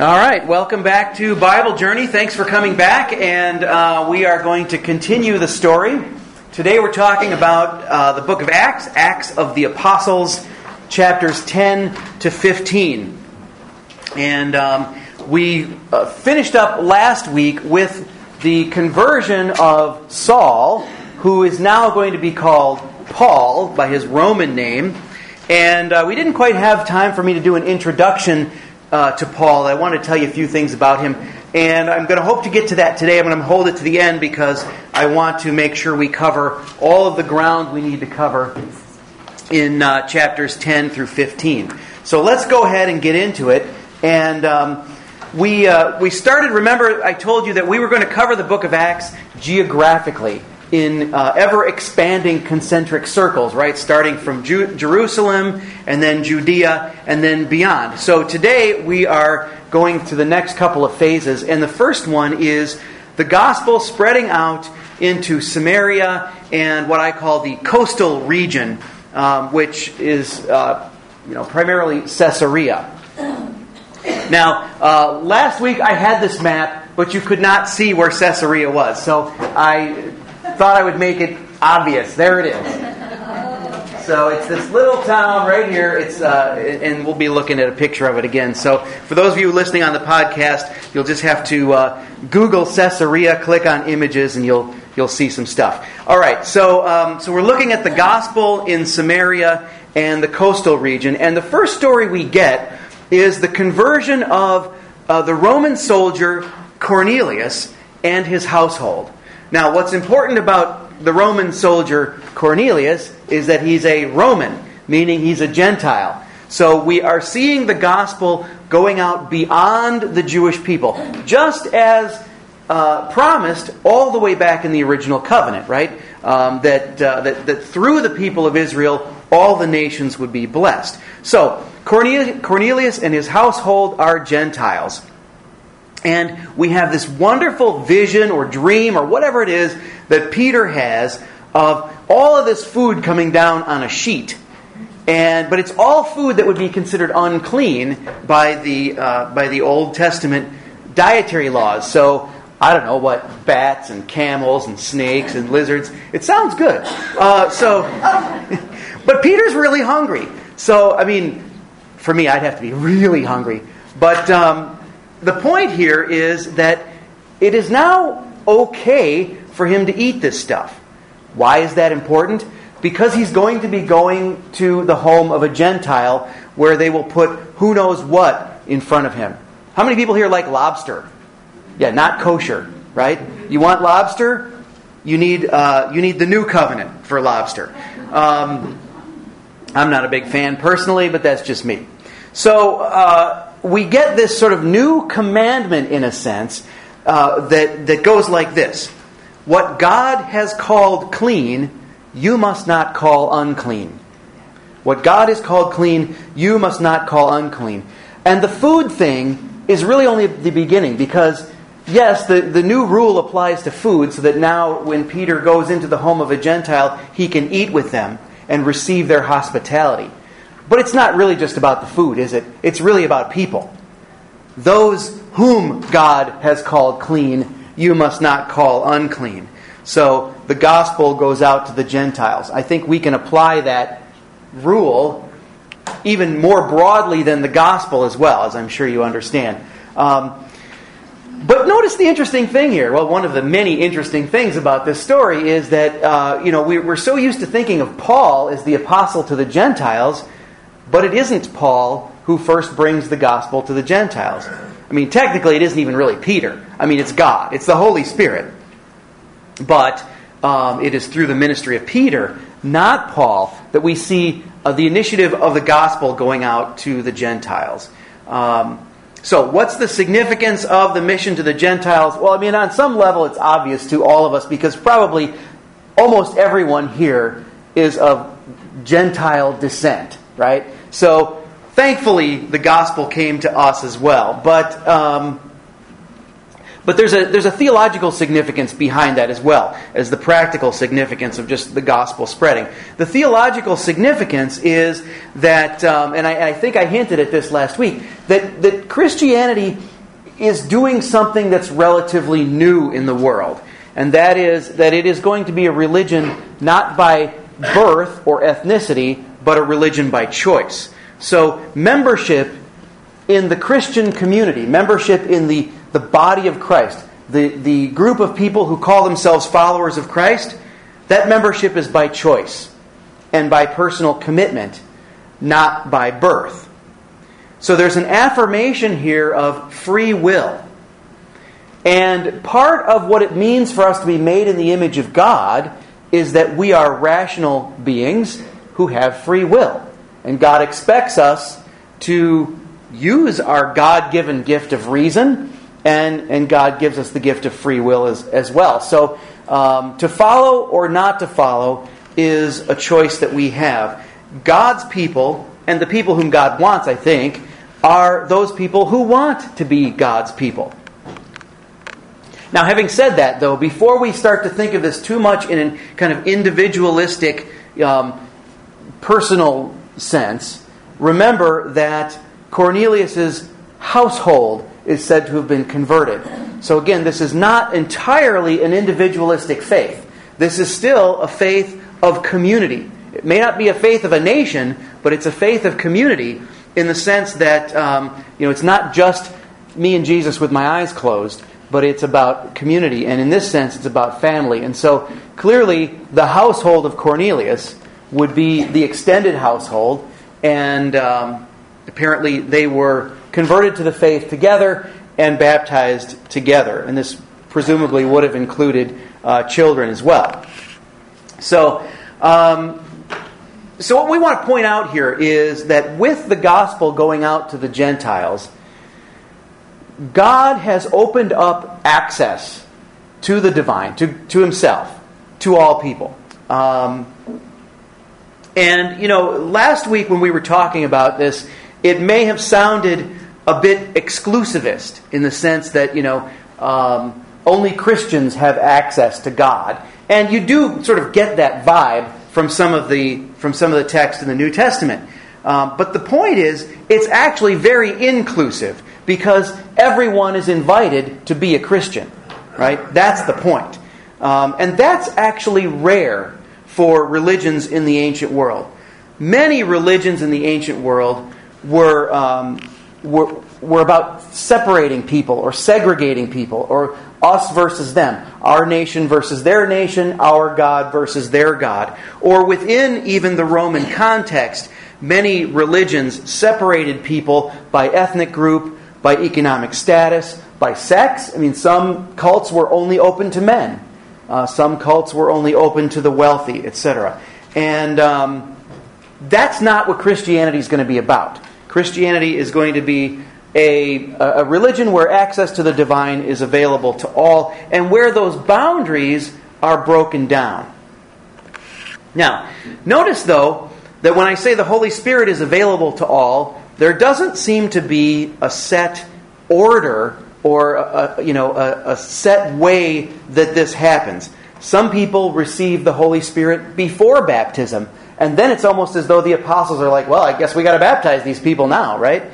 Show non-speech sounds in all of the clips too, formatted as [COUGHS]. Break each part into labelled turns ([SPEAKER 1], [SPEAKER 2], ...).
[SPEAKER 1] All right, welcome back to Bible Journey. Thanks for coming back, and uh, we are going to continue the story. Today we're talking about uh, the book of Acts, Acts of the Apostles, chapters 10 to 15. And um, we uh, finished up last week with the conversion of Saul, who is now going to be called Paul by his Roman name. And uh, we didn't quite have time for me to do an introduction uh, to Paul. I want to tell you a few things about him. And I'm going to hope to get to that today. I'm going to hold it to the end because I want to make sure we cover all of the ground we need to cover in uh, chapters 10 through 15. So let's go ahead and get into it. And um, we, uh, we started, remember, I told you that we were going to cover the book of Acts geographically in uh, ever expanding concentric circles, right? Starting from Ju- Jerusalem and then Judea and then beyond. So today we are going to the next couple of phases, and the first one is the gospel spreading out into Samaria and what I call the coastal region, um, which is uh, you know primarily Caesarea. [COUGHS] Now, uh, last week I had this map, but you could not see where Caesarea was, so I thought I would make it obvious. There it is. So it's this little town right here. It's uh, and we'll be looking at a picture of it again. So for those of you listening on the podcast, you'll just have to uh, Google Caesarea, click on images, and you'll you'll see some stuff. All right. So um, so we're looking at the gospel in Samaria and the coastal region, and the first story we get is the conversion of uh, the Roman soldier Cornelius and his household. Now, what's important about the Roman soldier Cornelius is that he's a Roman, meaning he's a Gentile. So we are seeing the gospel going out beyond the Jewish people, just as uh, promised all the way back in the original covenant, right? Um, that, uh, that, that through the people of Israel, all the nations would be blessed. So Cornelius and his household are Gentiles. And we have this wonderful vision or dream or whatever it is that Peter has of all of this food coming down on a sheet. And, but it's all food that would be considered unclean by the, uh, by the Old Testament dietary laws. So I don't know what bats and camels and snakes and lizards. It sounds good. Uh, so, [LAUGHS] but Peter's really hungry. So I mean, for me, I'd have to be really hungry. But um, the point here is that it is now okay for him to eat this stuff. Why is that important? Because he's going to be going to the home of a Gentile where they will put who knows what in front of him. How many people here like lobster? Yeah, not kosher, right? You want lobster? You need, uh, you need the new covenant for lobster. Um, I'm not a big fan personally, but that's just me. So, uh, we get this sort of new commandment, in a sense, uh, that, that goes like this What God has called clean, you must not call unclean. What God has called clean, you must not call unclean. And the food thing is really only the beginning because, yes, the, the new rule applies to food so that now when Peter goes into the home of a Gentile, he can eat with them and receive their hospitality. But it's not really just about the food, is it? It's really about people. Those whom God has called clean, you must not call unclean. So the gospel goes out to the Gentiles. I think we can apply that rule even more broadly than the gospel as well, as I'm sure you understand. Um, but notice the interesting thing here. Well, one of the many interesting things about this story is that uh, you know we, we're so used to thinking of Paul as the apostle to the Gentiles but it isn't Paul who first brings the gospel to the Gentiles. I mean, technically, it isn't even really Peter. I mean, it's God, it's the Holy Spirit. But um, it is through the ministry of Peter, not Paul, that we see uh, the initiative of the gospel going out to the Gentiles. Um, so, what's the significance of the mission to the Gentiles? Well, I mean, on some level, it's obvious to all of us because probably almost everyone here is of Gentile descent, right? So thankfully, the gospel came to us as well. But, um, But there's a, there's a theological significance behind that as well as the practical significance of just the gospel spreading. The theological significance is that, um, and I, I think I hinted at this last week, that, that Christianity is doing something that's relatively new in the world. And that is that it is going to be a religion not by birth or ethnicity, but a religion by choice. So, membership in the Christian community, membership in the, the body of Christ, the, the group of people who call themselves followers of Christ, that membership is by choice and by personal commitment, not by birth. So there's an affirmation here of free will. And part of what it means for us to be made in the image of God is that we are rational beings who have free will. And God expects us to use our God given gift of reason, and, and God gives us the gift of free will as, as well. So um, to follow or not to follow is a choice that we have. God's people, and the people whom God wants, I think, are those people who want to be God's people. Now, having said that, though, before we start to think of this too much in a kind of individualistic, um, personal sense, remember that Cornelius's household is said to have been converted. So again, this is not entirely an individualistic faith. This is still a faith of community. It may not be a faith of a nation, but it's a faith of community in the sense that um, you know it's not just me and Jesus with my eyes closed, but it's about community, and in this sense, it's about family. And so clearly, the household of Cornelius would be the extended household, and um, apparently they were converted to the faith together and baptized together, and this presumably would have included uh, children as well. So. Um, so, what we want to point out here is that with the gospel going out to the Gentiles, God has opened up access to the divine, to, to Himself, to all people. Um, and, you know, last week when we were talking about this, it may have sounded a bit exclusivist in the sense that, you know, um, only Christians have access to God. And you do sort of get that vibe from some of the from some of the text in the New Testament. Um, but the point is, it's actually very inclusive because everyone is invited to be a Christian, right? That's the point, um, and that's actually rare for religions in the ancient world. Many religions in the ancient world were um, were, were about separating people or segregating people or us versus them, our nation versus their nation, our God versus their God. Or within even the Roman context, many religions separated people by ethnic group, by economic status, by sex. I mean, some cults were only open to men, uh, some cults were only open to the wealthy, etc. And um, that's not what Christianity is going to be about. Christianity is going to be a, a religion where access to the divine is available to all and where those boundaries are broken down. Now, notice though that when I say the Holy Spirit is available to all, there doesn't seem to be a set order or a, you know a, a set way that this happens. Some people receive the Holy Spirit before baptism, and then it's almost as though the apostles are like, "Well, I guess we got to baptize these people now, right?"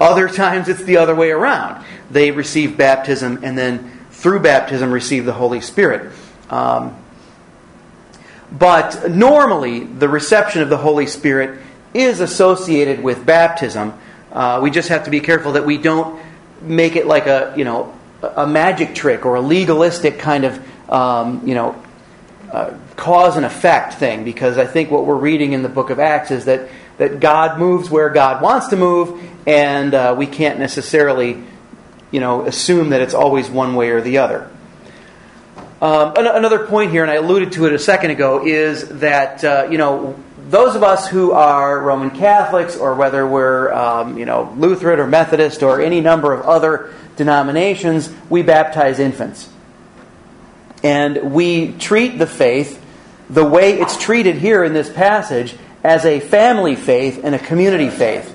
[SPEAKER 1] Other times it's the other way around. They receive baptism and then through baptism receive the Holy Spirit. Um, but normally, the reception of the Holy Spirit is associated with baptism. Uh, we just have to be careful that we don't make it like a you know a magic trick or a legalistic kind of um, you know uh, cause and effect thing. Because I think what we're reading in the Book of Acts is that that God moves where God wants to move, and uh, we can't necessarily, you know, assume that it's always one way or the other. Um, another point here, and I alluded to it a second ago, is that uh, you know those of us who are Roman Catholics, or whether we're um, you know Lutheran or Methodist or any number of other denominations, we baptize infants, and we treat the faith the way it's treated here in this passage as a family faith and a community faith.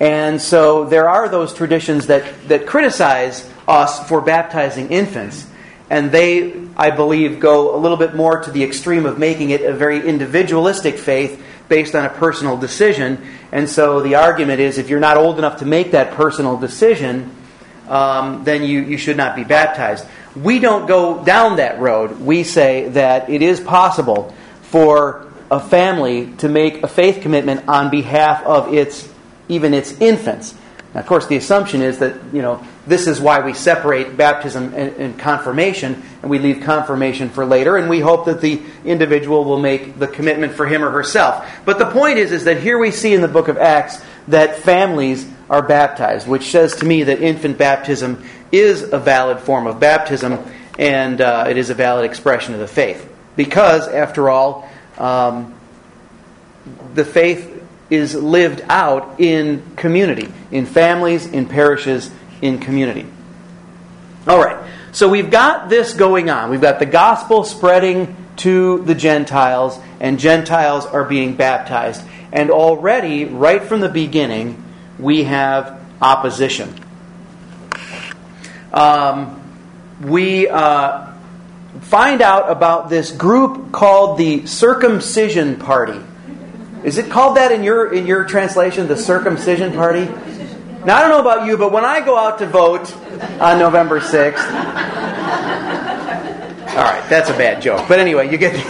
[SPEAKER 1] And so there are those traditions that, that criticize us for baptizing infants. And they, I believe, go a little bit more to the extreme of making it a very individualistic faith based on a personal decision. And so the argument is if you're not old enough to make that personal decision, um, then you, you should not be baptized. We don't go down that road. We say that it is possible for a family to make a faith commitment on behalf of its even its infants. Now, of course, the assumption is that you know this is why we separate baptism and, and, confirmation, and we leave confirmation for later, and we hope that the individual will make the commitment for him or herself. But the point is, is that here we see in the book of Acts that families are baptized, which says to me that infant baptism is a valid form of baptism, and uh, it is a valid expression of the faith. Because, after all, um, the faith is lived out in community, in families, in parishes, in community. All right, so we've got this going on. We've got the gospel spreading to the Gentiles, and Gentiles are being baptized. And already, right from the beginning, we have opposition. Um, we uh, find out about this group called the Circumcision Party. Is it called that in your in your translation, the Circumcision Party? Now I don't know about you, but when I go out to vote on November sixth, all right, that's a bad joke. But anyway, you get. [LAUGHS]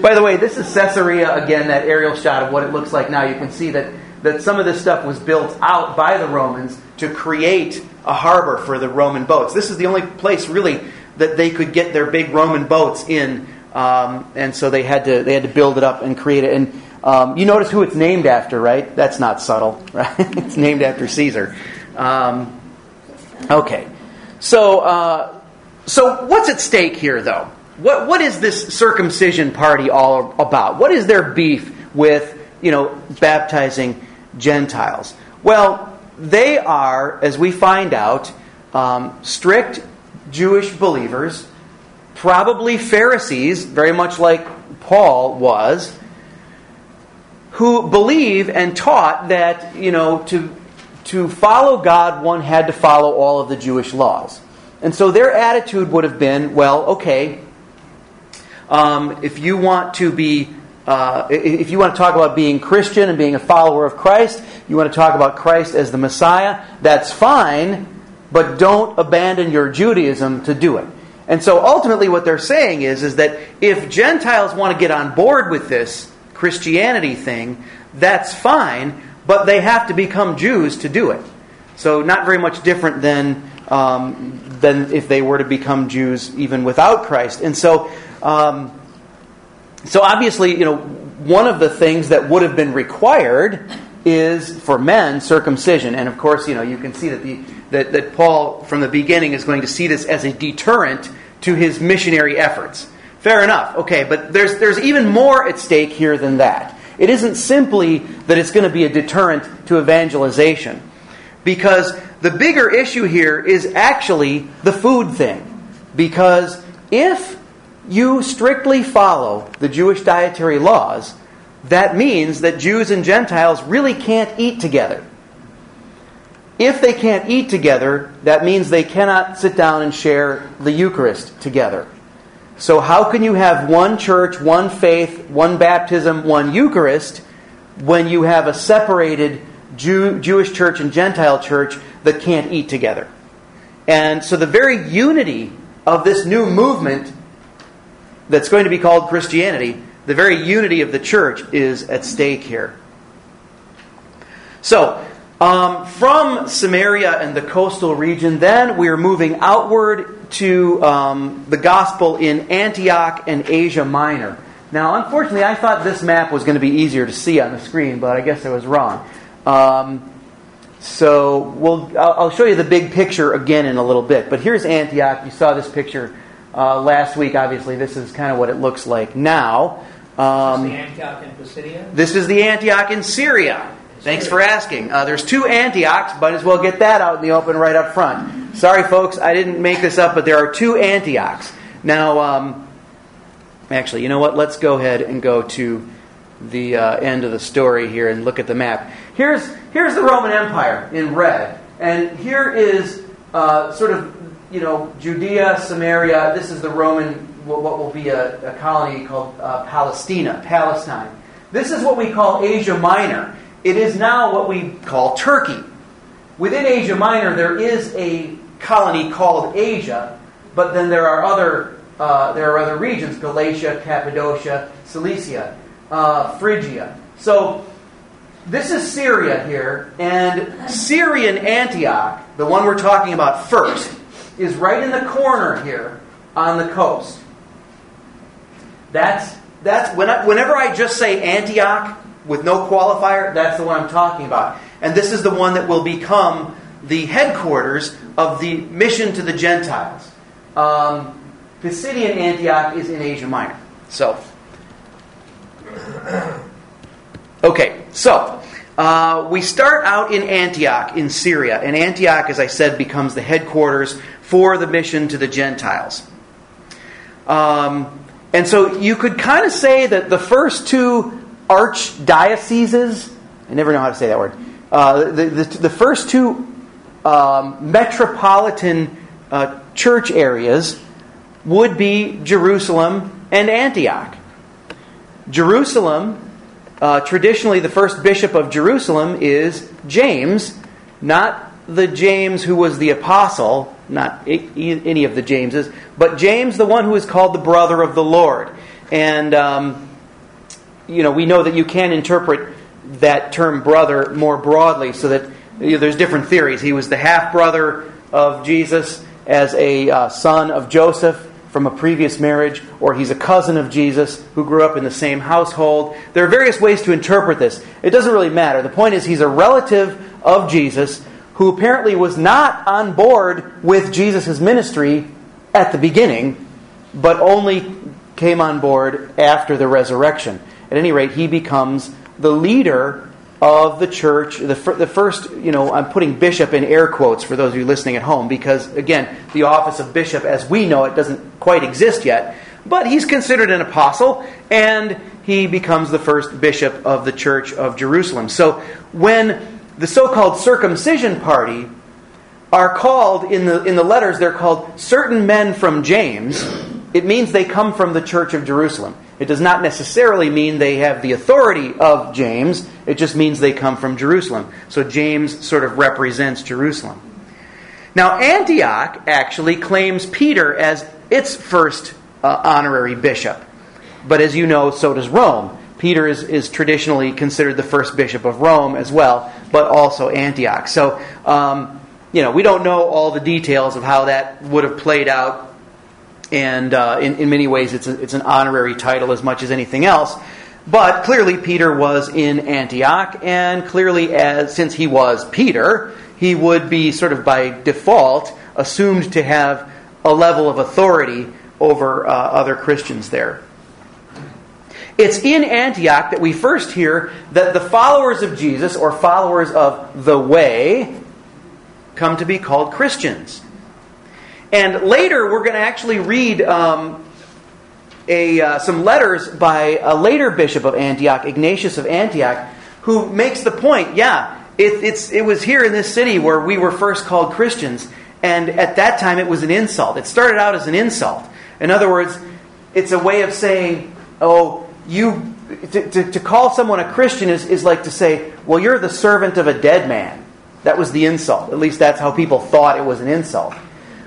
[SPEAKER 1] By the way, this is Caesarea again. That aerial shot of what it looks like now. You can see that that some of this stuff was built out by the Romans to create a harbor for the Roman boats. This is the only place really that they could get their big Roman boats in, um, and so they had to they had to build it up and create it. And um, you notice who it's named after, right? That's not subtle, [LAUGHS] right? it's named after Caesar. Um, okay, so uh, so what's at stake here, though? What what is this circumcision party all about? What is their beef with you know baptizing Gentiles? Well, they are, as we find out, um, strict Jewish believers, probably Pharisees, very much like Paul was, who believe and taught that, you know, to, to follow God, one had to follow all of the Jewish laws. And so their attitude would have been well, okay, um, if you want to be uh, if you want to talk about being Christian and being a follower of Christ, you want to talk about Christ as the Messiah, that's fine, but don't abandon your Judaism to do it. And so ultimately, what they're saying is, is that if Gentiles want to get on board with this Christianity thing, that's fine, but they have to become Jews to do it. So, not very much different than, um, than if they were to become Jews even without Christ. And so, um, so obviously, you know, one of the things that would have been required is for men circumcision, and of course, you know, you can see that the that, that Paul from the beginning is going to see this as a deterrent to his missionary efforts. Fair enough, okay, but there's there's even more at stake here than that. It isn't simply that it's going to be a deterrent to evangelization, because the bigger issue here is actually the food thing. Because if you strictly follow the Jewish dietary laws, that means that Jews and Gentiles really can't eat together. If they can't eat together, that means they cannot sit down and share the Eucharist together. So, how can you have one church, one faith, one baptism, one Eucharist when you have a separated Jew, Jewish church and Gentile church that can't eat together? And so, the very unity of this new movement that's going to be called Christianity, the very unity of the church is at stake here. So, um, from Samaria and the coastal region, then we are moving outward to um, the gospel in Antioch and Asia Minor. Now, unfortunately, I thought this map was going to be easier to see on the screen, but I guess I was wrong. Um, so we'll, I'll, show you the big picture again in a little bit. But here's Antioch. You saw this picture uh, last week, obviously, this is kind of what it looks like now.
[SPEAKER 2] Um, this, is Antioch in Pisidia?
[SPEAKER 1] this is the Antioch in Syria. Thanks for asking. Uh, there's two Antiochs. Might as well get that out in the open right up front. Sorry, folks, I didn't make this up, but there are two Antiochs. Now, um, actually, you know what? Let's go ahead and go to the uh, end of the story here and look at the map. Here's here's the Roman Empire in red, and here is uh, sort of you know Judea, Samaria. This is the Roman what will be a, a colony called uh, Palestina, Palestine. This is what we call Asia Minor. It is now what we call Turkey. Within Asia Minor, there is a colony called Asia, but then there are other uh, there are other regions: Galatia, Cappadocia, Cilicia, uh, Phrygia. So this is Syria here, and Syrian Antioch, the one we're talking about first, is right in the corner here on the coast. That's that's when I, whenever I just say Antioch with no qualifier, that's the one I'm talking about. And this is the one that will become the headquarters of the mission to the Gentiles. Um, Pisidian Antioch is in Asia Minor. So, [COUGHS] okay, so uh, we start out in Antioch in Syria, and Antioch, as I said, becomes the headquarters for the mission to the Gentiles. Um, and so you could kind of say that the first two archdioceses, I never know how to say that word, uh, the, the, the, first two um, metropolitan uh, church areas would be Jerusalem and Antioch. Jerusalem, uh, traditionally, the first bishop of Jerusalem is James, not the James who was the apostle, not any of the Jameses, but James, the one who is called the brother of the Lord. And, um, you know, we know that you can interpret that term brother more broadly so that you know, there's different theories. He was the half brother of Jesus as a uh, son of Joseph from a previous marriage, or he's a cousin of Jesus who grew up in the same household. There are various ways to interpret this. It doesn't really matter. The point is, he's a relative of Jesus who apparently was not on board with Jesus' ministry at the beginning, but only came on board after the resurrection. At any rate, he becomes the leader of the church. The, the first, you know, I'm putting bishop in air quotes for those of you listening at home because, again, the office of bishop, as we know it, doesn't quite exist yet. But he's considered an apostle, and he becomes the first bishop of the church of Jerusalem. So when the so-called circumcision party are called in the in the letters they're called certain men from James. It means they come from the church of Jerusalem. It does not necessarily mean they have the authority of James. It just means they come from Jerusalem. So James sort of represents Jerusalem. Now Antioch actually claims Peter as its first uh, honorary bishop. But as you know, so does Rome. Peter is, is traditionally considered the first bishop of Rome as well, but also Antioch. So, um, you know, we don't know all the details of how that would have played out. And uh, in, in many ways, it's, a, it's an honorary title as much as anything else. But clearly, Peter was in Antioch, and clearly, as since he was Peter, he would be sort of by default assumed to have a level of authority over uh, other Christians there. It's in Antioch that we first hear that the followers of Jesus, or followers of the way, come to be called Christians. And later, we're going to actually read um, a, uh, some letters by a later bishop of Antioch, Ignatius of Antioch, who makes the point yeah, it, it's, it was here in this city where we were first called Christians. And at that time, it was an insult. It started out as an insult. In other words, it's a way of saying, oh, you to, to, to, call someone a Christian is, is like to say, well, you're the servant of a dead man. That was the insult. At least that's how people thought it was an insult.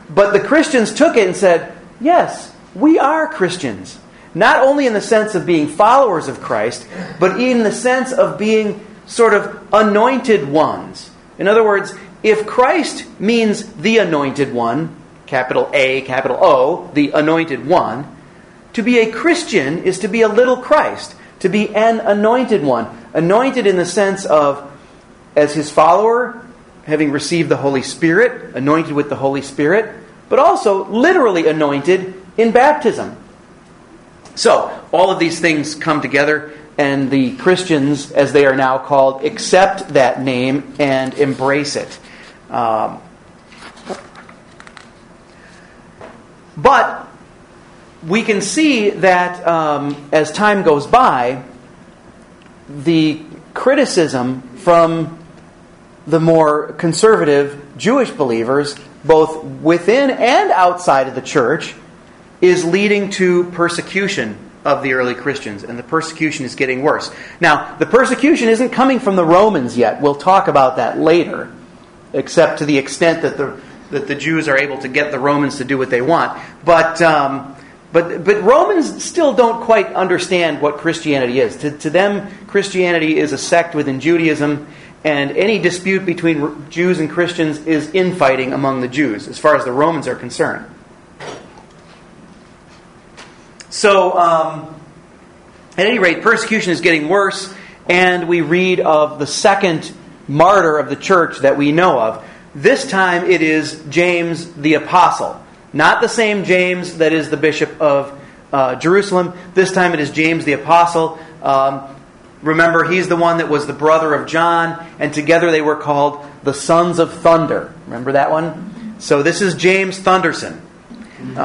[SPEAKER 1] But the Christians took it and said, yes, we are Christians. Not only in the sense of being followers of Christ, but in the sense of being sort of anointed ones. In other words, if Christ means the anointed one, capital A, capital O, the anointed one, to be a Christian is to be a little Christ, to be an anointed one. Anointed in the sense of, as his follower, having received the Holy Spirit, anointed with the Holy Spirit, but also literally anointed in baptism. So, all of these things come together, and the Christians, as they are now called, accept that name and embrace it. Um, but we can see that um, as time goes by, the criticism from the more conservative Jewish believers, both within and outside of the church, is leading to persecution of the early Christians, and the persecution is getting worse. Now, the persecution isn't coming from the Romans yet. We'll talk about that later, except to the extent that the that the Jews are able to get the Romans to do what they want. But um, but but Romans still don't quite understand what Christianity is. To, to them, Christianity is a sect within Judaism, and any dispute between Jews and Christians is infighting among the Jews, as far as the Romans are concerned. So, um, at any rate, persecution is getting worse, and we read of the second martyr of the church that we know of. This time it is James the Apostle. Not the same James that is the bishop of uh, Jerusalem. This time it is James the Apostle. Um, Remember, he's the one that was the brother of John, and together they were called the Sons of Thunder. Remember that one? So this is James Thunderson. Um, [LAUGHS]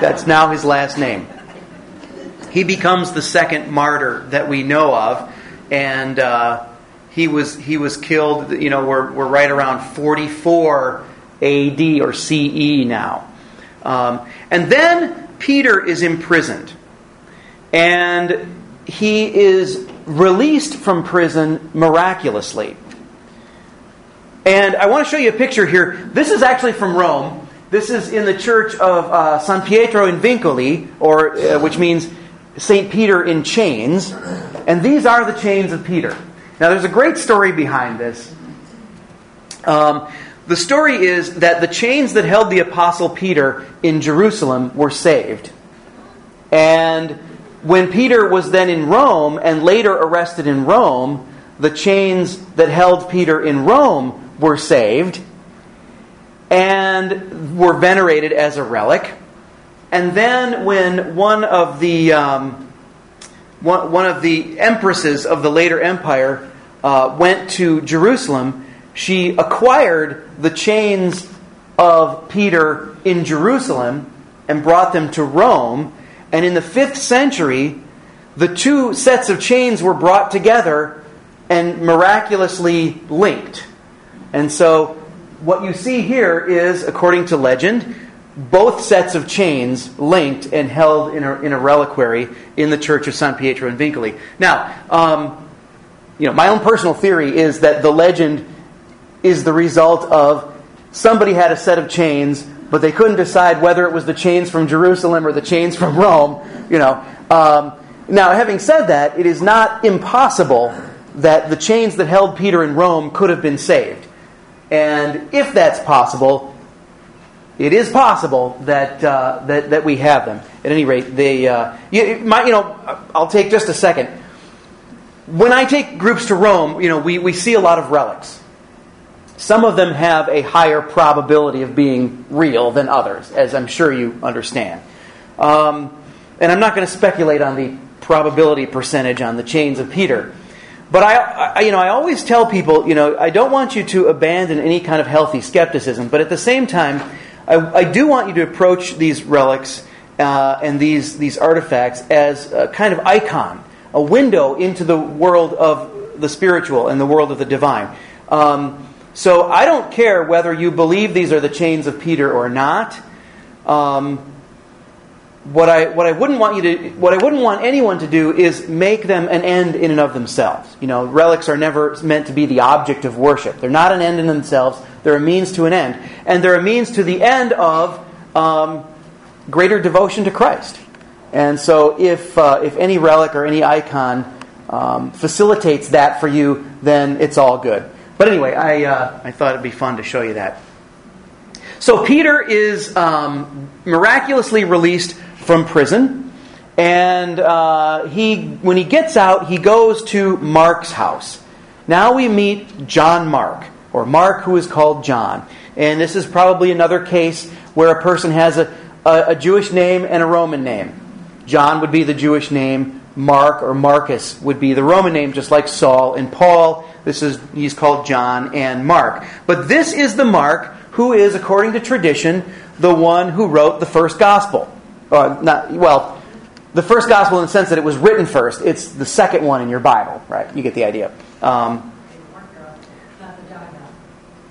[SPEAKER 1] that's now his last name. He becomes the second martyr that we know of, and uh, he was he was killed. You know, we're we're right around 44 A.D. or C.E. now, um, and then Peter is imprisoned, and he is released from prison miraculously. And I want to show you a picture here. This is actually from Rome. This is in the church of uh, San Pietro in Vincoli, or uh, which means Saint Peter in chains. And these are the chains of Peter. Now, there's a great story behind this. Um, the story is that the chains that held the apostle Peter in Jerusalem were saved, and when Peter was then in Rome and later arrested in Rome, the chains that held Peter in Rome were saved and were venerated as a relic. And then, when one of the um, one, one, of the empresses of the later empire uh, went to Jerusalem, she acquired the chains of Peter in Jerusalem and brought them to Rome and in the fifth century, the two sets of chains were brought together and miraculously linked. And so, what you see here is, according to legend, both sets of chains linked and held in a, in a reliquary in the church of San Pietro in Vincoli. Now, um, you know, my own personal theory is that the legend is the result of somebody had a set of chains but they couldn't decide whether it was the chains from Jerusalem or the chains from Rome. You know. Um, now, having said that, it is not impossible that the chains that held Peter in Rome could have been saved. And if that's possible, it is possible that uh, that, that we have them. At any rate, they. Uh, you, my, you know, I'll take just a second. When I take groups to Rome, you know, we, we see a lot of relics. Some of them have a higher probability of being real than others, as I'm sure you understand. Um, and I'm not going to speculate on the probability percentage on the chains of Peter. But I, I, you know, I always tell people, you know, I don't want you to abandon any kind of healthy skepticism, but at the same time, I, I do want you to approach these relics uh, and these these artifacts as a kind of icon, a window into the world of the spiritual and the world of the divine. Um, so I don't care whether you believe these are the chains of Peter or not. Um, what I what I wouldn't want you to what I wouldn't want anyone to do is make them an end in and of themselves. You know, relics are never meant to be the object of worship. They're not an end in themselves. They're a means to an end, and they're a means to the end of um, greater devotion to Christ. And so, if uh, if any relic or any icon um, facilitates that for you, then it's all good. But anyway, I, uh, I thought it'd be fun to show you that. So Peter is um, miraculously released from prison, and uh, he, when he gets out, he goes to Mark's house. Now we meet John Mark, or Mark who is called John. And this is probably another case where a person has a, a, a Jewish name and a Roman name. John would be the Jewish name, Mark or Marcus would be the Roman name, just like Saul and Paul. This is he's called John and Mark. But this is the Mark who is, according to tradition, the one who wrote the first gospel. Uh, not well, the first gospel in the sense that it was written first. It's the second one in your Bible, right? You get the idea. Um,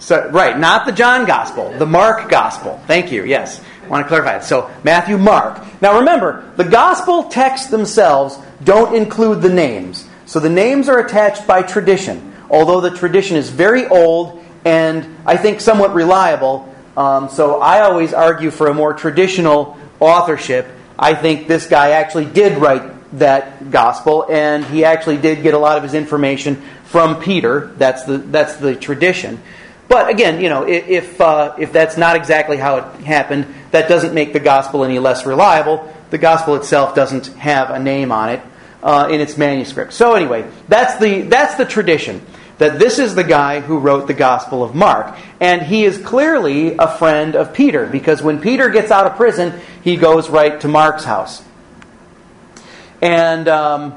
[SPEAKER 1] So, right, not the John Gospel, the Mark Gospel. Thank you. Yes, I want to clarify it. So Matthew, Mark. Now remember, the Gospel texts themselves don't include the names. So the names are attached by tradition, although the tradition is very old and I think somewhat reliable. Um, so I always argue for a more traditional authorship. I think this guy actually did write that gospel, and he actually did get a lot of his information from Peter. That's the that's the tradition. But again, you know, if uh, if that's not exactly how it happened, that doesn't make the gospel any less reliable. The gospel itself doesn't have a name on it uh, in its manuscript. So anyway, that's the that's the tradition that this is the guy who wrote the Gospel of Mark. And he is clearly a friend of Peter, because when Peter gets out of prison, he goes right to Mark's house. And, um,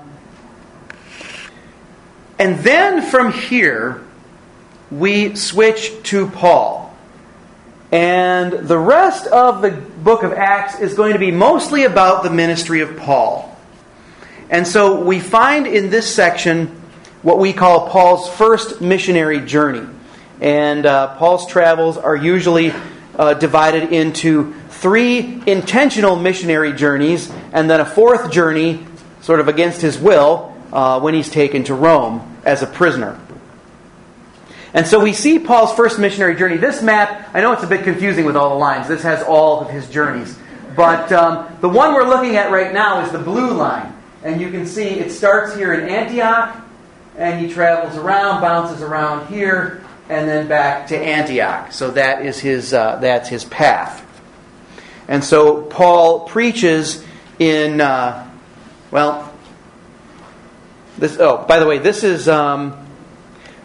[SPEAKER 1] and then from here, we switch to Paul. And the rest of the book of Acts is going to be mostly about the ministry of Paul. And so we find in this section what we call Paul's first missionary journey. And uh, Paul's travels are usually uh, divided into three intentional missionary journeys and then a fourth journey, sort of against his will, uh, when he's taken to Rome as a prisoner. And so we see Paul's first missionary journey. This map, I know it's a bit confusing with all the lines. This has all of his journeys. But um, the one we're looking at right now is the blue line. And you can see it starts here in Antioch, and he travels around, bounces around here, and then back to Antioch. So that is his uh, that's his path. And so Paul preaches in uh, well. This oh by the way this is um,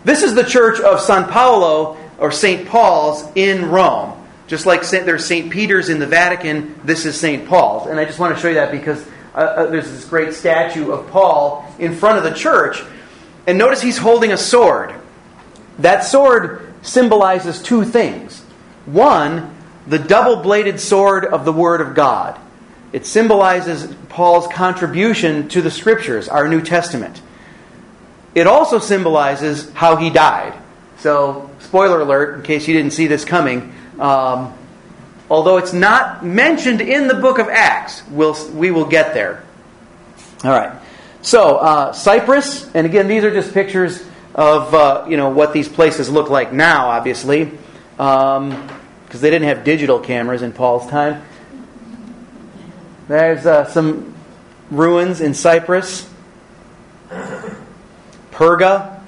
[SPEAKER 1] this is the church of San Paolo or Saint Paul's in Rome. Just like there's St. Peter's in the Vatican, this is St. Paul's. And I just want to show you that because uh, uh, there's this great statue of Paul in front of the church. And notice he's holding a sword. That sword symbolizes two things. One, the double bladed sword of the Word of God. It symbolizes Paul's contribution to the Scriptures, our New Testament. It also symbolizes how he died. So, spoiler alert, in case you didn't see this coming, um, although it's not mentioned in the book of Acts, we'll, we will get there. All right. So, uh, Cyprus, and again, these are just pictures of uh, you know what these places look like now, obviously, because um, they didn't have digital cameras in Paul's time. There's uh, some ruins in Cyprus, Perga,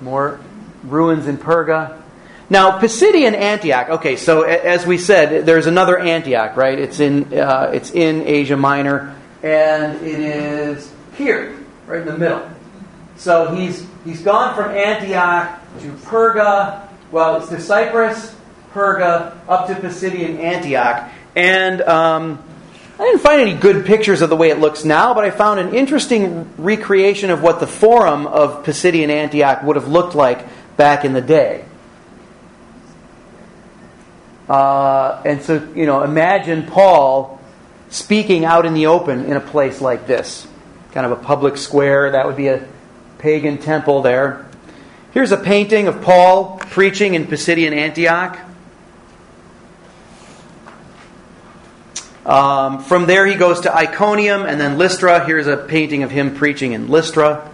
[SPEAKER 1] more ruins in Perga. Now, Pisidian Antioch. Okay, so as we said, there's another Antioch, right? It's in uh, it's in Asia Minor, and it is here, right in the middle. So he's he's gone from Antioch to Perga. Well, it's to Cyprus, Perga, up to Pisidian Antioch, and um, I didn't find any good pictures of the way it looks now, but I found an interesting recreation of what the Forum of Pisidian Antioch would have looked like back in the day. Uh, and so, you know, imagine Paul speaking out in the open in a place like this kind of a public square. That would be a pagan temple there. Here's a painting of Paul preaching in Pisidian Antioch. Um, from there, he goes to Iconium and then Lystra. Here's a painting of him preaching in Lystra,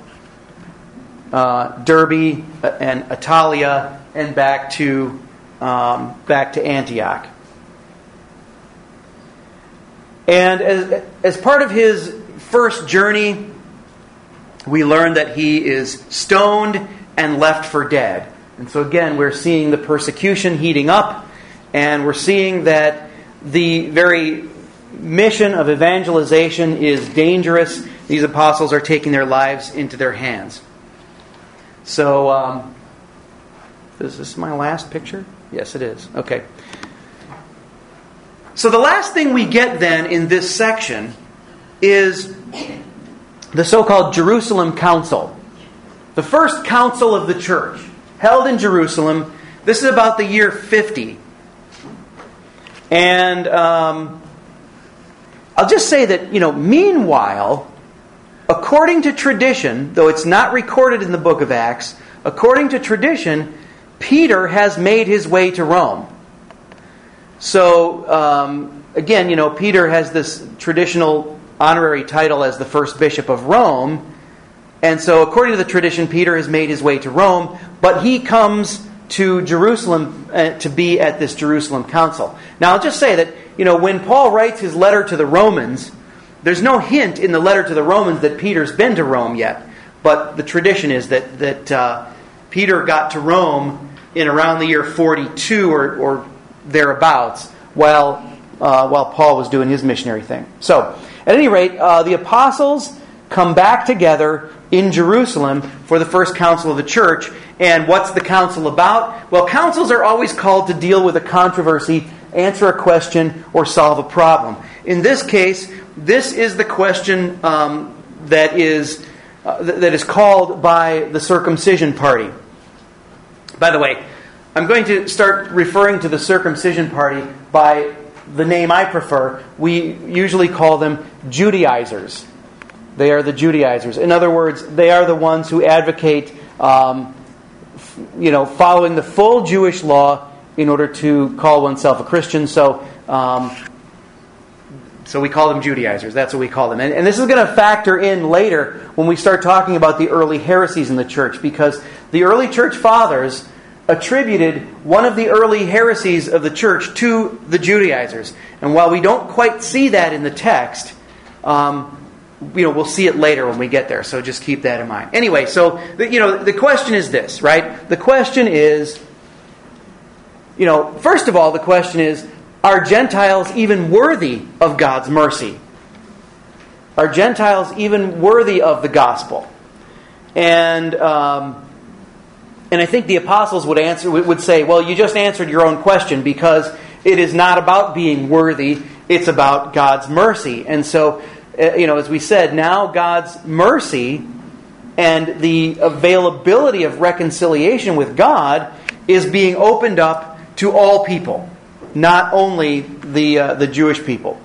[SPEAKER 1] uh, Derbe, uh, and Attalia, and back to um, back to Antioch. And as, as part of his first journey, we learn that he is stoned and left for dead. And so, again, we're seeing the persecution heating up, and we're seeing that the very mission of evangelization is dangerous. These apostles are taking their lives into their hands. So, um, is this my last picture? Yes, it is. Okay. So the last thing we get then in this section is the so called Jerusalem Council. The first council of the church, held in Jerusalem. This is about the year 50. And um, I'll just say that, you know, meanwhile, according to tradition, though it's not recorded in the book of Acts, according to tradition, Peter has made his way to Rome. So, um, again, you know, Peter has this traditional honorary title as the first bishop of Rome. And so, according to the tradition, Peter has made his way to Rome, but he comes to Jerusalem uh, to be at this Jerusalem council. Now, I'll just say that, you know, when Paul writes his letter to the Romans, there's no hint in the letter to the Romans that Peter's been to Rome yet. But the tradition is that, that uh, Peter got to Rome in around the year 42 or, or thereabouts while, uh, while Paul was doing his missionary thing. So, at any rate, uh, the apostles come back together in Jerusalem for the first council of the church. And what's the council about? Well, councils are always called to deal with a controversy, answer a question, or solve a problem. In this case, this is the question um, that is uh, that is called by the circumcision party. By the way, I'm going to start referring to the circumcision party by the name I prefer. We usually call them Judaizers. They are the Judaizers. In other words, they are the ones who advocate, um, you know, following the full Jewish law in order to call oneself a Christian. So, um, so we call them Judaizers. That's what we call them. And, and this is going to factor in later when we start talking about the early heresies in the church, because the early church fathers attributed one of the early heresies of the church to the Judaizers. And while we don't quite see that in the text, um, you know, we'll see it later when we get there. So just keep that in mind. Anyway, so the, you know, the question is this, right? The question is, you know, first of all, the question is, are Gentiles even worthy of God's mercy? Are Gentiles even worthy of the gospel? And um, and I think the apostles would answer would say, well, you just answered your own question because it is not about being worthy; it's about God's mercy. And so you know, as we said, now God's mercy and the availability of reconciliation with God is being opened up to all people, not only the, uh, the Jewish people.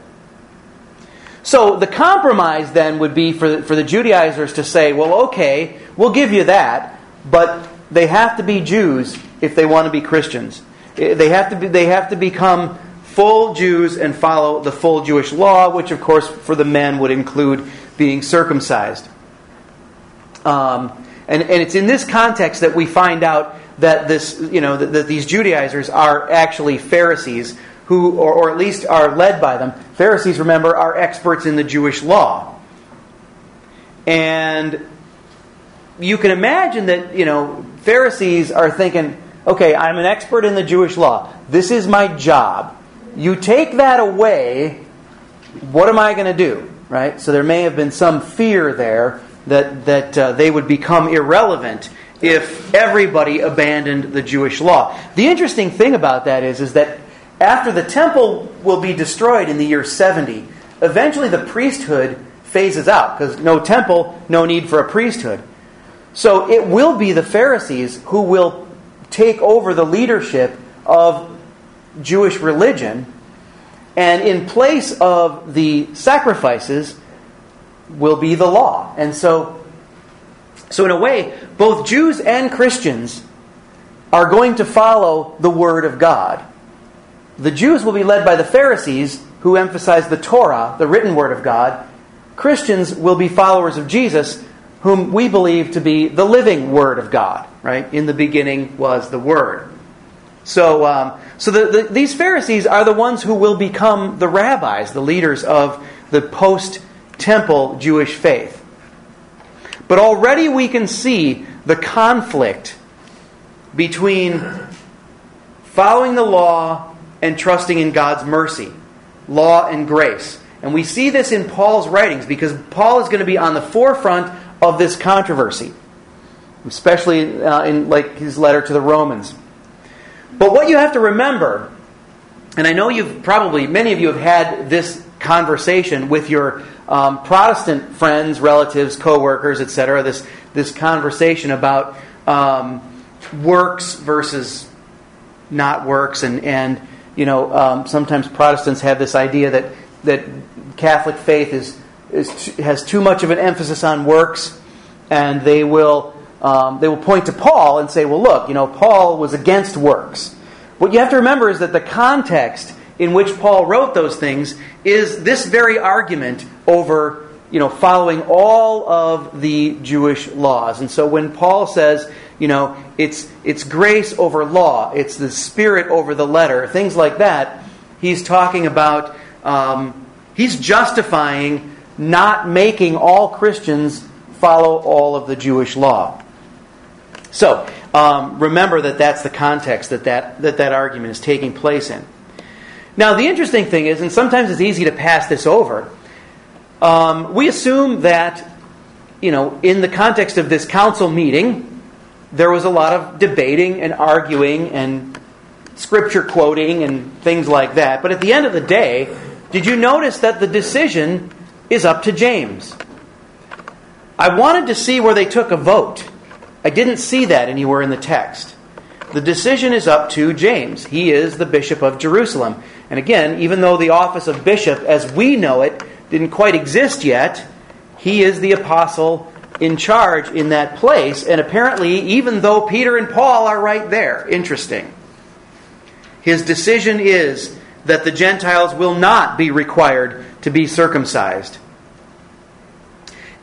[SPEAKER 1] So the compromise then would be for, for the Judaizers to say, well, okay, we'll give you that, but they have to be Jews if they want to be Christians. They have to, be, they have to become full Jews and follow the full Jewish law, which, of course, for the men would include being circumcised. Um, and, and it's in this context that we find out that this, you know, that, that these Judaizers are actually Pharisees who, or, or at least are led by them. Pharisees, remember, are experts in the Jewish law. And you can imagine that, you know, Pharisees are thinking, okay, I'm an expert in the Jewish law. This is my job you take that away, what am I going to do? Right? So there may have been some fear there that, that uh, they would become irrelevant if everybody abandoned the Jewish law. The interesting thing about that is, is that after the temple will be destroyed in the year 70, eventually the priesthood phases out because no temple, no need for a priesthood. So it will be the Pharisees who will take over the leadership of Jewish religion, and in place of the sacrifices will be the law. And so, so in a way, both Jews and Christians are going to follow the Word of God. The Jews will be led by the Pharisees, who emphasize the Torah, the written Word of God. Christians will be followers of Jesus, whom we believe to be the living Word of God. Right? In the beginning was the Word. So, um, so the, the, these Pharisees are the ones who will become the rabbis, the leaders of the post temple Jewish faith. But already we can see the conflict between following the law and trusting in God's mercy, law and grace. And we see this in Paul's writings because Paul is going to be on the forefront of this controversy, especially uh, in like his letter to the Romans. But what you have to remember, and I know you've probably, many of you have had this conversation with your um, Protestant friends, relatives, coworkers, etc. This this conversation about um, works versus not works, and and you know um, sometimes Protestants have this idea that that Catholic faith is is, has too much of an emphasis on works, and they will, um, they will point to Paul and say, well, look, you know, Paul was against works. What you have to remember is that the context in which Paul wrote those things is this very argument over you know following all of the Jewish laws. And so when Paul says, you know, it's it's grace over law, it's the spirit over the letter, things like that, he's talking about um, he's justifying not making all Christians follow all of the Jewish law. So um, remember that that's the context that that, that that argument is taking place in. Now, the interesting thing is, and sometimes it's easy to pass this over, um, we assume that, you know, in the context of this council meeting, there was a lot of debating and arguing and scripture quoting and things like that. But at the end of the day, did you notice that the decision is up to James? I wanted to see where they took a vote. I didn't see that anywhere in the text. The decision is up to James. He is the bishop of Jerusalem. And again, even though the office of bishop, as we know it, didn't quite exist yet, he is the apostle in charge in that place. And apparently, even though Peter and Paul are right there, interesting. His decision is that the Gentiles will not be required to be circumcised.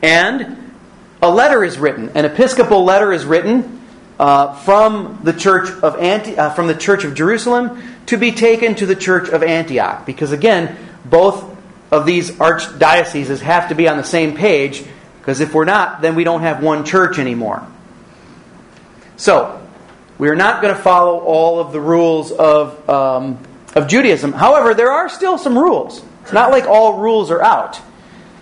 [SPEAKER 1] And a letter is written, an episcopal letter is written uh, from the church of uh, from the church of Jerusalem to be taken to the church of Antioch. Because again, both of these archdioceses have to be on the same page, because if we're not, then we don't have one church anymore. So, we're not going to follow all of the rules of, um, of Judaism. However, there are still some rules. It's not like all rules are out.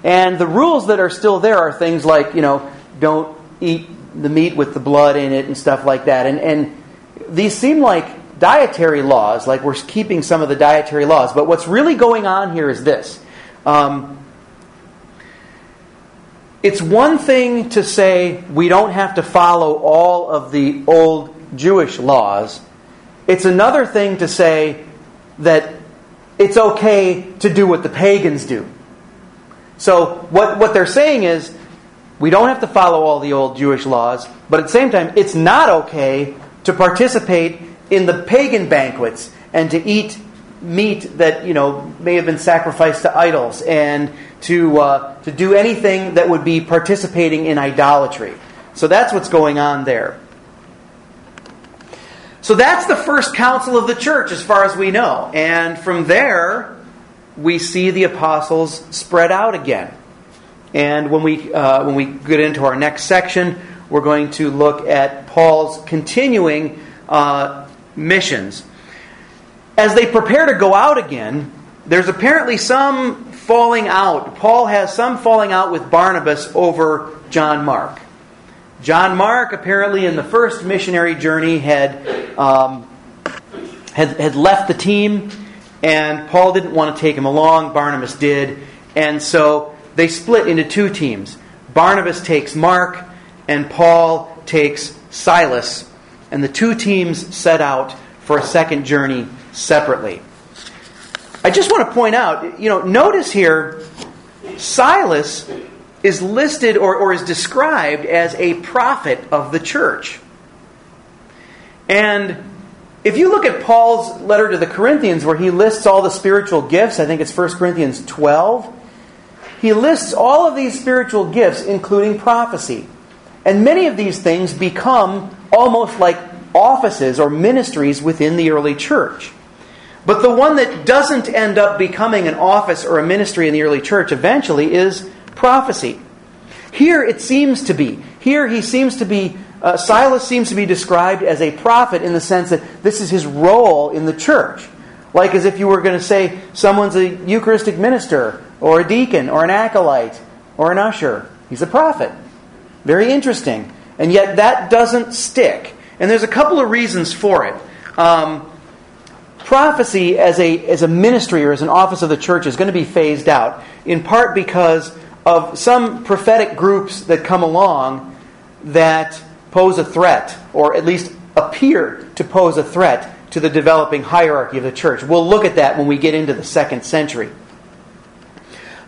[SPEAKER 1] And the rules that are still there are things like, you know, don't eat the meat with the blood in it and stuff like that. And, and these seem like dietary laws, like we're keeping some of the dietary laws. But what's really going on here is this. Um, it's one thing to say we don't have to follow all of the old Jewish laws. It's another thing to say that it's okay to do what the pagans do. So, what, what they're saying is we don't have to follow all the old Jewish laws, but at the same time, it's not okay to participate in the pagan banquets and to eat meat that you know may have been sacrificed to idols and to uh, to do anything that would be participating in idolatry. So that's what's going on there. So that's the first council of the church, as far as we know, and from there we see the apostles spread out again. And when we uh, when we get into our next section, we're going to look at Paul's continuing uh, missions. As they prepare to go out again, there's apparently some falling out. Paul has some falling out with Barnabas over John Mark. John Mark, apparently, in the first missionary journey, had, um, had, had left the team, and Paul didn't want to take him along. Barnabas did. And so they split into two teams. Barnabas takes Mark, and Paul takes Silas and the two teams set out for a second journey separately. I just want to point out, you know, notice here, Silas is listed or, or is described as a prophet of the church. And if you look at Paul's letter to the Corinthians, where he lists all the spiritual gifts, I think it's 1 Corinthians 12, he lists all of these spiritual gifts, including prophecy. And many of these things become almost like offices or ministries within the early church. But the one that doesn't end up becoming an office or a ministry in the early church eventually is prophecy. Here it seems to be. Here he seems to be, uh, Silas seems to be described as a prophet in the sense that this is his role in the church. Like as if you were going to say someone's a Eucharistic minister, or a deacon, or an acolyte, or an usher. He's a prophet. Very interesting. And yet that doesn't stick. And there's a couple of reasons for it. Um, prophecy as a, as a ministry or as an office of the church is going to be phased out, in part because of some prophetic groups that come along that pose a threat, or at least appear to pose a threat to the developing hierarchy of the church. We'll look at that when we get into the second century.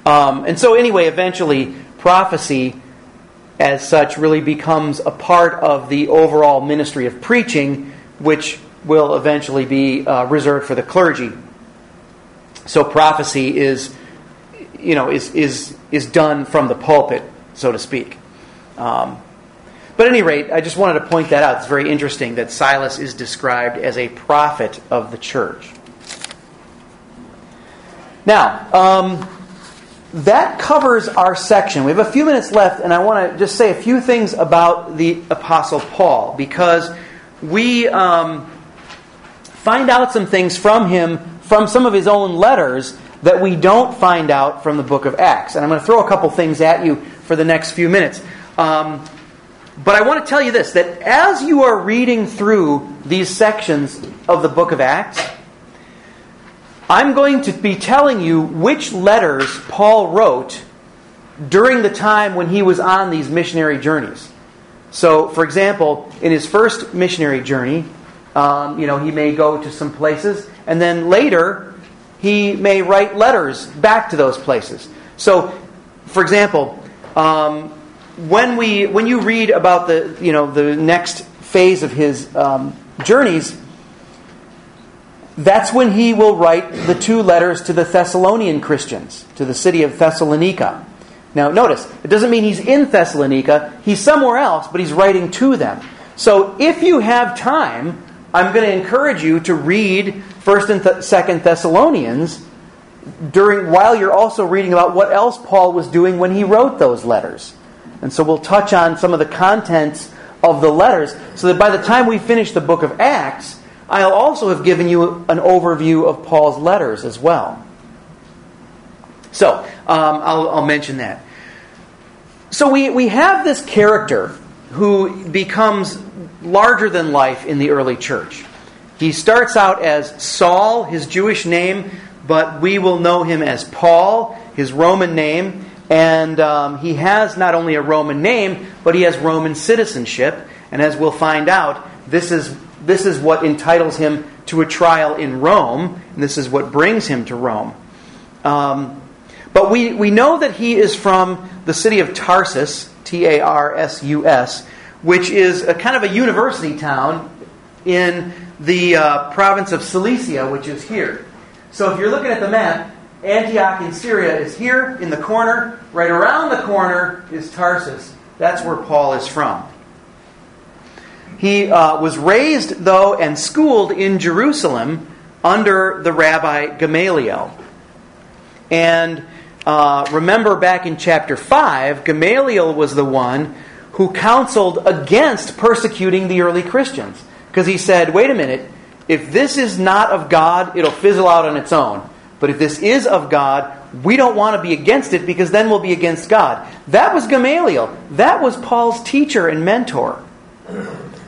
[SPEAKER 1] Um, and so, anyway, eventually, prophecy as such really becomes a part of the overall ministry of preaching, which will eventually be uh, reserved for the clergy. So prophecy is, you know, is is is done from the pulpit, so to speak. Um, but at any rate, I just wanted to point that out. It's very interesting that Silas is described as a prophet of the church. Now, um, that covers our section. We have a few minutes left, and I want to just say a few things about the Apostle Paul because we um, find out some things from him from some of his own letters that we don't find out from the book of Acts. And I'm going to throw a couple things at you for the next few minutes. Um, but I want to tell you this that as you are reading through these sections of the book of Acts, I'm going to be telling you which letters Paul wrote during the time when he was on these missionary journeys. So, for example, in his first missionary journey, um, you know, he may go to some places, and then later he may write letters back to those places. So, for example, um, when we when you read about the you know the next phase of his um, journeys, that's when he will write the two letters to the Thessalonian Christians, to the city of Thessalonica. Now, notice, it doesn't mean he's in Thessalonica, he's somewhere else, but he's writing to them. So, if you have time, I'm going to encourage you to read 1st and 2nd Thessalonians during while you're also reading about what else Paul was doing when he wrote those letters. And so we'll touch on some of the contents of the letters so that by the time we finish the book of Acts, I'll also have given you an overview of Paul's letters as well. So, um, I'll, I'll mention that. So, we, we have this character who becomes larger than life in the early church. He starts out as Saul, his Jewish name, but we will know him as Paul, his Roman name. And um, he has not only a Roman name, but he has Roman citizenship. And as we'll find out, this is this is what entitles him to a trial in Rome, and this is what brings him to Rome. Um, but we, we know that he is from the city of Tarsus, T A R S U S, which is a kind of a university town in the uh, province of Cilicia, which is here. So if you're looking at the map, Antioch in Syria is here in the corner. Right around the corner is Tarsus. That's where Paul is from. He uh, was raised, though, and schooled in Jerusalem under the rabbi Gamaliel. And uh, remember back in chapter 5, Gamaliel was the one who counseled against persecuting the early Christians. Because he said, wait a minute, if this is not of God, it'll fizzle out on its own. But if this is of God, we don't want to be against it because then we'll be against God. That was Gamaliel. That was Paul's teacher and mentor.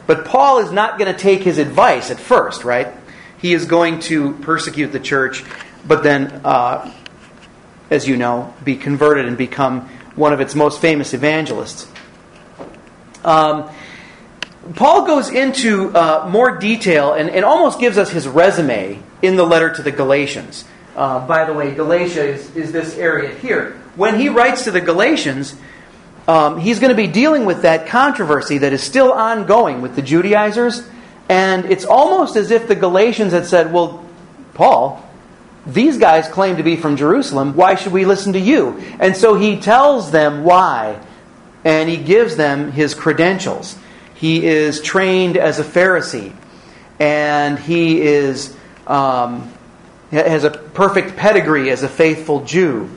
[SPEAKER 1] But Paul is not going to take his advice at first, right? He is going to persecute the church, but then, uh, as you know, be converted and become one of its most famous evangelists. Um, Paul goes into uh, more detail and, and, almost gives us his resume in the letter to the Galatians. Uh, by the way, Galatia is, is this area here. When he writes to the Galatians, um, he's going to be dealing with that controversy that is still ongoing with the Judaizers. And it's almost as if the Galatians had said, Well, Paul, these guys claim to be from Jerusalem. Why should we listen to you? And so he tells them why. And he gives them his credentials. He is trained as a Pharisee. And he is um, has a perfect pedigree as a faithful Jew.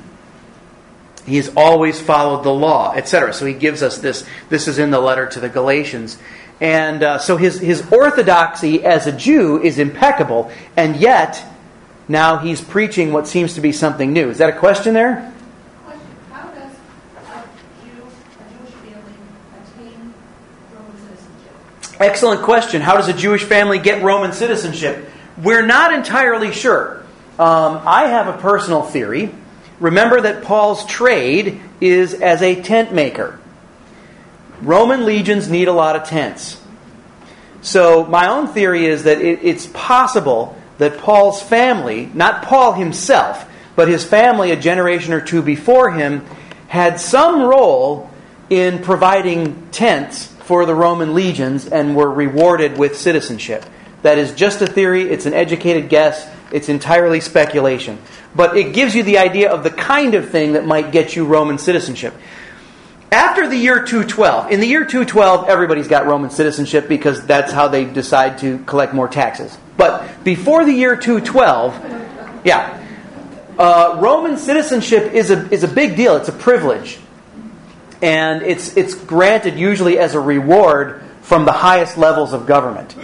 [SPEAKER 1] He has always followed the law, etc. So he gives us this. This is in the letter to the Galatians. And uh, so his, his orthodoxy as a Jew is impeccable, and yet now he's preaching what seems to be something new. Is that a question there? How does a Jew a Jewish family attain Roman citizenship? Excellent question. How does a Jewish family get Roman citizenship? We're not entirely sure. Um, I have a personal theory Remember that Paul's trade is as a tent maker. Roman legions need a lot of tents. So, my own theory is that it, it's possible that Paul's family, not Paul himself, but his family, a generation or two before him, had some role in providing tents for the Roman legions and were rewarded with citizenship. That is just a theory, it's an educated guess, it's entirely speculation. But it gives you the idea of the kind of thing that might get you Roman citizenship. After the year 212, in the year 212, everybody's got Roman citizenship because that's how they decide to collect more taxes. But before the year 212, yeah, uh, Roman citizenship is a, is a big deal. It's a privilege. And it's, it's granted usually as a reward from the highest levels of government.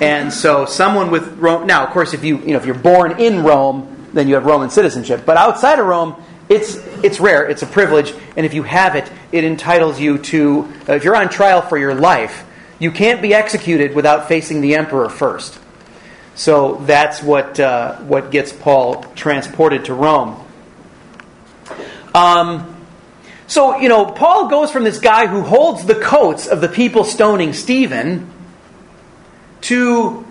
[SPEAKER 1] And so someone with Rome, now, of course, if, you, you know, if you're born in Rome, then you have Roman citizenship. But outside of Rome, it's, it's rare, it's a privilege, and if you have it, it entitles you to, uh, if you're on trial for your life, you can't be executed without facing the emperor first. So that's what, uh, what gets Paul transported to Rome. Um, so, you know, Paul goes from this guy who holds the coats of the people stoning Stephen to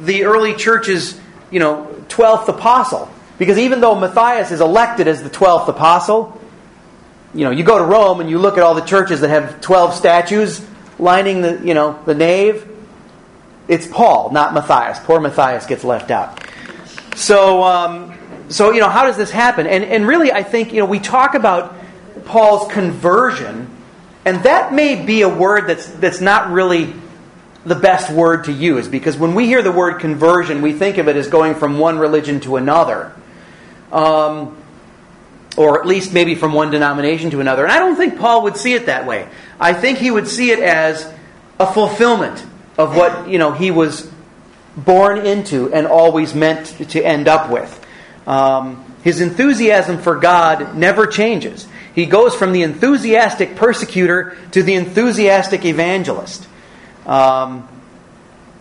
[SPEAKER 1] the early church's, you know, 12th apostle. Because even though Matthias is elected as the 12th apostle, you know, you go to Rome and you look at all the churches that have 12 statues lining the, you know, the nave. It's Paul, not Matthias. Poor Matthias gets left out. So, um, so you know, how does this happen? And, and really, I think, you know, we talk about Paul's conversion, and that may be a word that's, that's not really the best word to use because when we hear the word conversion, we think of it as going from one religion to another um, or at least maybe from one denomination to another. And I don't think Paul would see it that way. I think he would see it as a fulfillment of what you know he was born into and always meant to end up with. Um, his enthusiasm for God never changes. He goes from the enthusiastic persecutor to the enthusiastic evangelist. Um,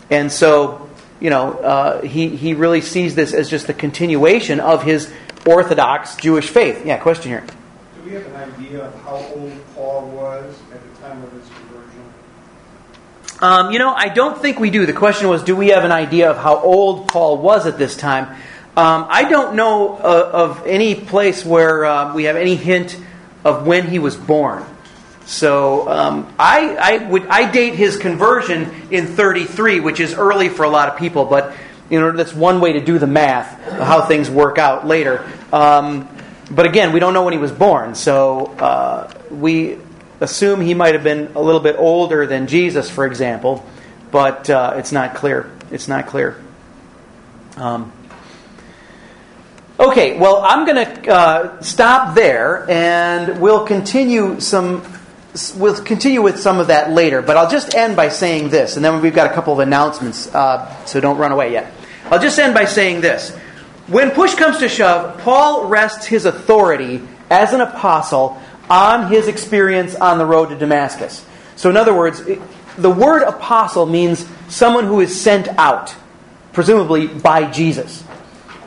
[SPEAKER 1] and so, you know, uh, he, he really sees this as just the continuation of his Orthodox Jewish faith. Yeah, question here.
[SPEAKER 3] Do we have an idea of how old Paul was at the time of his conversion?
[SPEAKER 1] Um, you know, I don't think we do. The question was, do we have an idea of how old Paul was at this time? Um, I don't know uh, of any place where uh, we have any hint of when he was born. So um, I, I would I date his conversion in 33, which is early for a lot of people, but you know, that's one way to do the math, how things work out later. Um, but again, we don't know when he was born, so uh, we assume he might have been a little bit older than Jesus, for example, but uh, it's not clear. It's not clear. Um, okay, well, I'm going to uh, stop there, and we'll continue some. We'll continue with some of that later, but I'll just end by saying this, and then we've got a couple of announcements, uh, so don't run away yet. I'll just end by saying this. When push comes to shove, Paul rests his authority as an apostle on his experience on the road to Damascus. So, in other words, the word apostle means someone who is sent out, presumably by Jesus.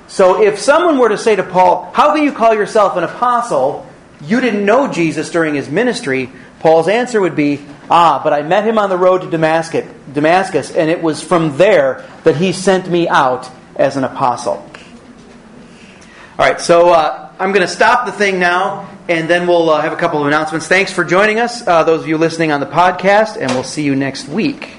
[SPEAKER 1] So, if someone were to say to Paul, How can you call yourself an apostle? You didn't know Jesus during his ministry. Paul's answer would be, Ah, but I met him on the road to Damascus, and it was from there that he sent me out as an apostle. All right, so uh, I'm going to stop the thing now, and then we'll uh, have a couple of announcements. Thanks for joining us, uh, those of you listening on the podcast, and we'll see you next week.